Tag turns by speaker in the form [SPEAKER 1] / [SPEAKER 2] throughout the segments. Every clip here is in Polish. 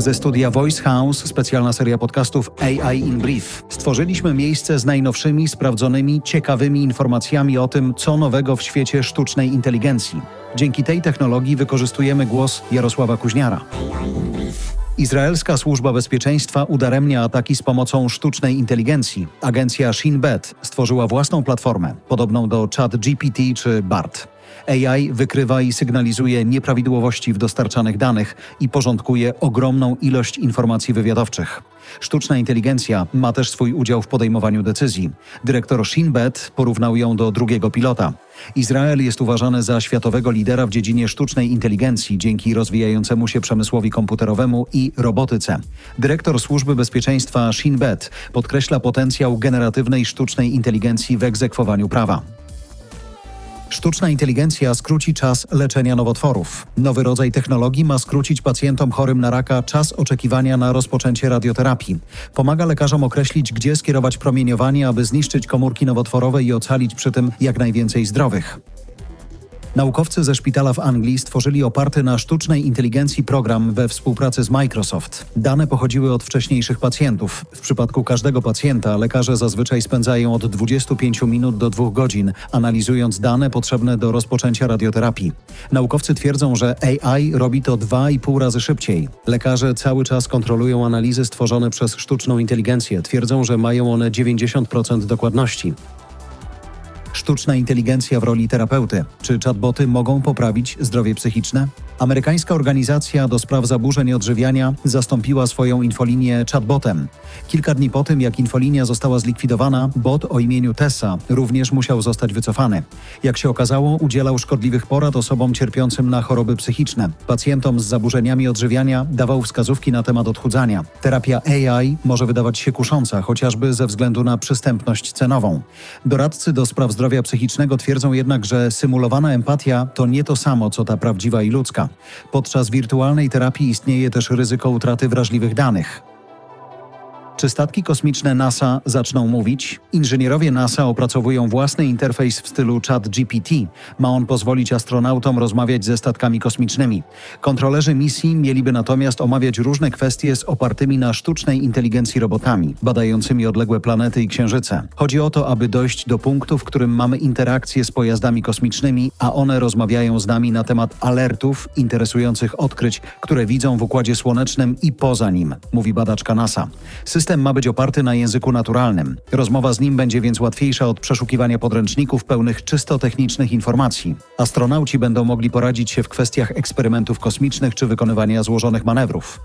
[SPEAKER 1] Ze studia Voice House, specjalna seria podcastów AI in Brief. Stworzyliśmy miejsce z najnowszymi, sprawdzonymi, ciekawymi informacjami o tym, co nowego w świecie sztucznej inteligencji. Dzięki tej technologii wykorzystujemy głos Jarosława Kuźniara. Izraelska Służba Bezpieczeństwa udaremnia ataki z pomocą sztucznej inteligencji. Agencja Shin Bet stworzyła własną platformę, podobną do ChatGPT czy BART. AI wykrywa i sygnalizuje nieprawidłowości w dostarczanych danych i porządkuje ogromną ilość informacji wywiadowczych. Sztuczna inteligencja ma też swój udział w podejmowaniu decyzji. Dyrektor Shinbet porównał ją do drugiego pilota. Izrael jest uważany za światowego lidera w dziedzinie sztucznej inteligencji dzięki rozwijającemu się przemysłowi komputerowemu i robotyce. Dyrektor Służby Bezpieczeństwa Shinbet podkreśla potencjał generatywnej sztucznej inteligencji w egzekwowaniu prawa. Sztuczna inteligencja skróci czas leczenia nowotworów. Nowy rodzaj technologii ma skrócić pacjentom chorym na raka czas oczekiwania na rozpoczęcie radioterapii. Pomaga lekarzom określić, gdzie skierować promieniowanie, aby zniszczyć komórki nowotworowe i ocalić przy tym jak najwięcej zdrowych. Naukowcy ze szpitala w Anglii stworzyli oparty na sztucznej inteligencji program we współpracy z Microsoft. Dane pochodziły od wcześniejszych pacjentów. W przypadku każdego pacjenta lekarze zazwyczaj spędzają od 25 minut do 2 godzin, analizując dane potrzebne do rozpoczęcia radioterapii. Naukowcy twierdzą, że AI robi to 2,5 razy szybciej. Lekarze cały czas kontrolują analizy stworzone przez sztuczną inteligencję. Twierdzą, że mają one 90% dokładności. Sztuczna inteligencja w roli terapeuty. Czy chatboty mogą poprawić zdrowie psychiczne? Amerykańska organizacja do spraw zaburzeń odżywiania zastąpiła swoją infolinię chatbotem. Kilka dni po tym, jak infolinia została zlikwidowana, bot o imieniu Tessa również musiał zostać wycofany. Jak się okazało, udzielał szkodliwych porad osobom cierpiącym na choroby psychiczne. Pacjentom z zaburzeniami odżywiania dawał wskazówki na temat odchudzania. Terapia AI może wydawać się kusząca, chociażby ze względu na przystępność cenową. Doradcy do spraw zdrowia psychicznego twierdzą jednak, że symulowana empatia to nie to samo, co ta prawdziwa i ludzka. Podczas wirtualnej terapii istnieje też ryzyko utraty wrażliwych danych. Czy statki kosmiczne NASA zaczną mówić? Inżynierowie NASA opracowują własny interfejs w stylu ChatGPT. Ma on pozwolić astronautom rozmawiać ze statkami kosmicznymi. Kontrolerzy misji mieliby natomiast omawiać różne kwestie z opartymi na sztucznej inteligencji robotami, badającymi odległe planety i księżyce. Chodzi o to, aby dojść do punktu, w którym mamy interakcje z pojazdami kosmicznymi, a one rozmawiają z nami na temat alertów interesujących odkryć, które widzą w Układzie Słonecznym i poza nim, mówi badaczka NASA. System System ma być oparty na języku naturalnym. Rozmowa z nim będzie więc łatwiejsza od przeszukiwania podręczników pełnych czysto technicznych informacji. Astronauci będą mogli poradzić się w kwestiach eksperymentów kosmicznych czy wykonywania złożonych manewrów.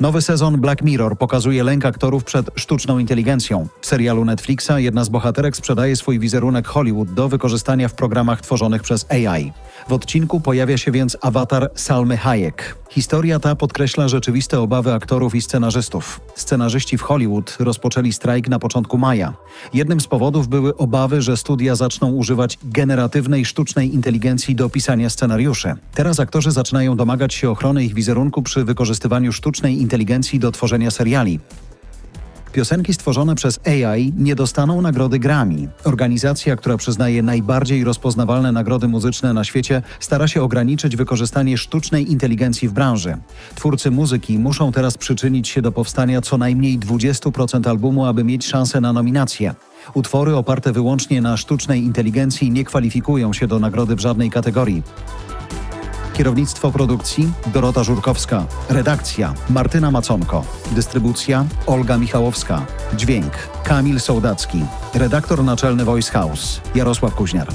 [SPEAKER 1] Nowy sezon Black Mirror pokazuje lęk aktorów przed sztuczną inteligencją. W serialu Netflixa jedna z bohaterek sprzedaje swój wizerunek Hollywood do wykorzystania w programach tworzonych przez AI. W odcinku pojawia się więc awatar Salmy Hayek. Historia ta podkreśla rzeczywiste obawy aktorów i scenarzystów. Scenarzyści w Hollywood rozpoczęli strajk na początku maja. Jednym z powodów były obawy, że studia zaczną używać generatywnej sztucznej inteligencji do pisania scenariuszy. Teraz aktorzy zaczynają domagać się ochrony ich wizerunku przy wykorzystywaniu sztucznej inteligencji do tworzenia seriali. Piosenki stworzone przez AI nie dostaną nagrody Grammy. Organizacja, która przyznaje najbardziej rozpoznawalne nagrody muzyczne na świecie, stara się ograniczyć wykorzystanie sztucznej inteligencji w branży. Twórcy muzyki muszą teraz przyczynić się do powstania co najmniej 20% albumu, aby mieć szansę na nominację. Utwory oparte wyłącznie na sztucznej inteligencji nie kwalifikują się do nagrody w żadnej kategorii. Kierownictwo produkcji Dorota Żurkowska. Redakcja Martyna Maconko. Dystrybucja Olga Michałowska. Dźwięk Kamil Sołdacki. Redaktor naczelny Voice House Jarosław Kuźniar.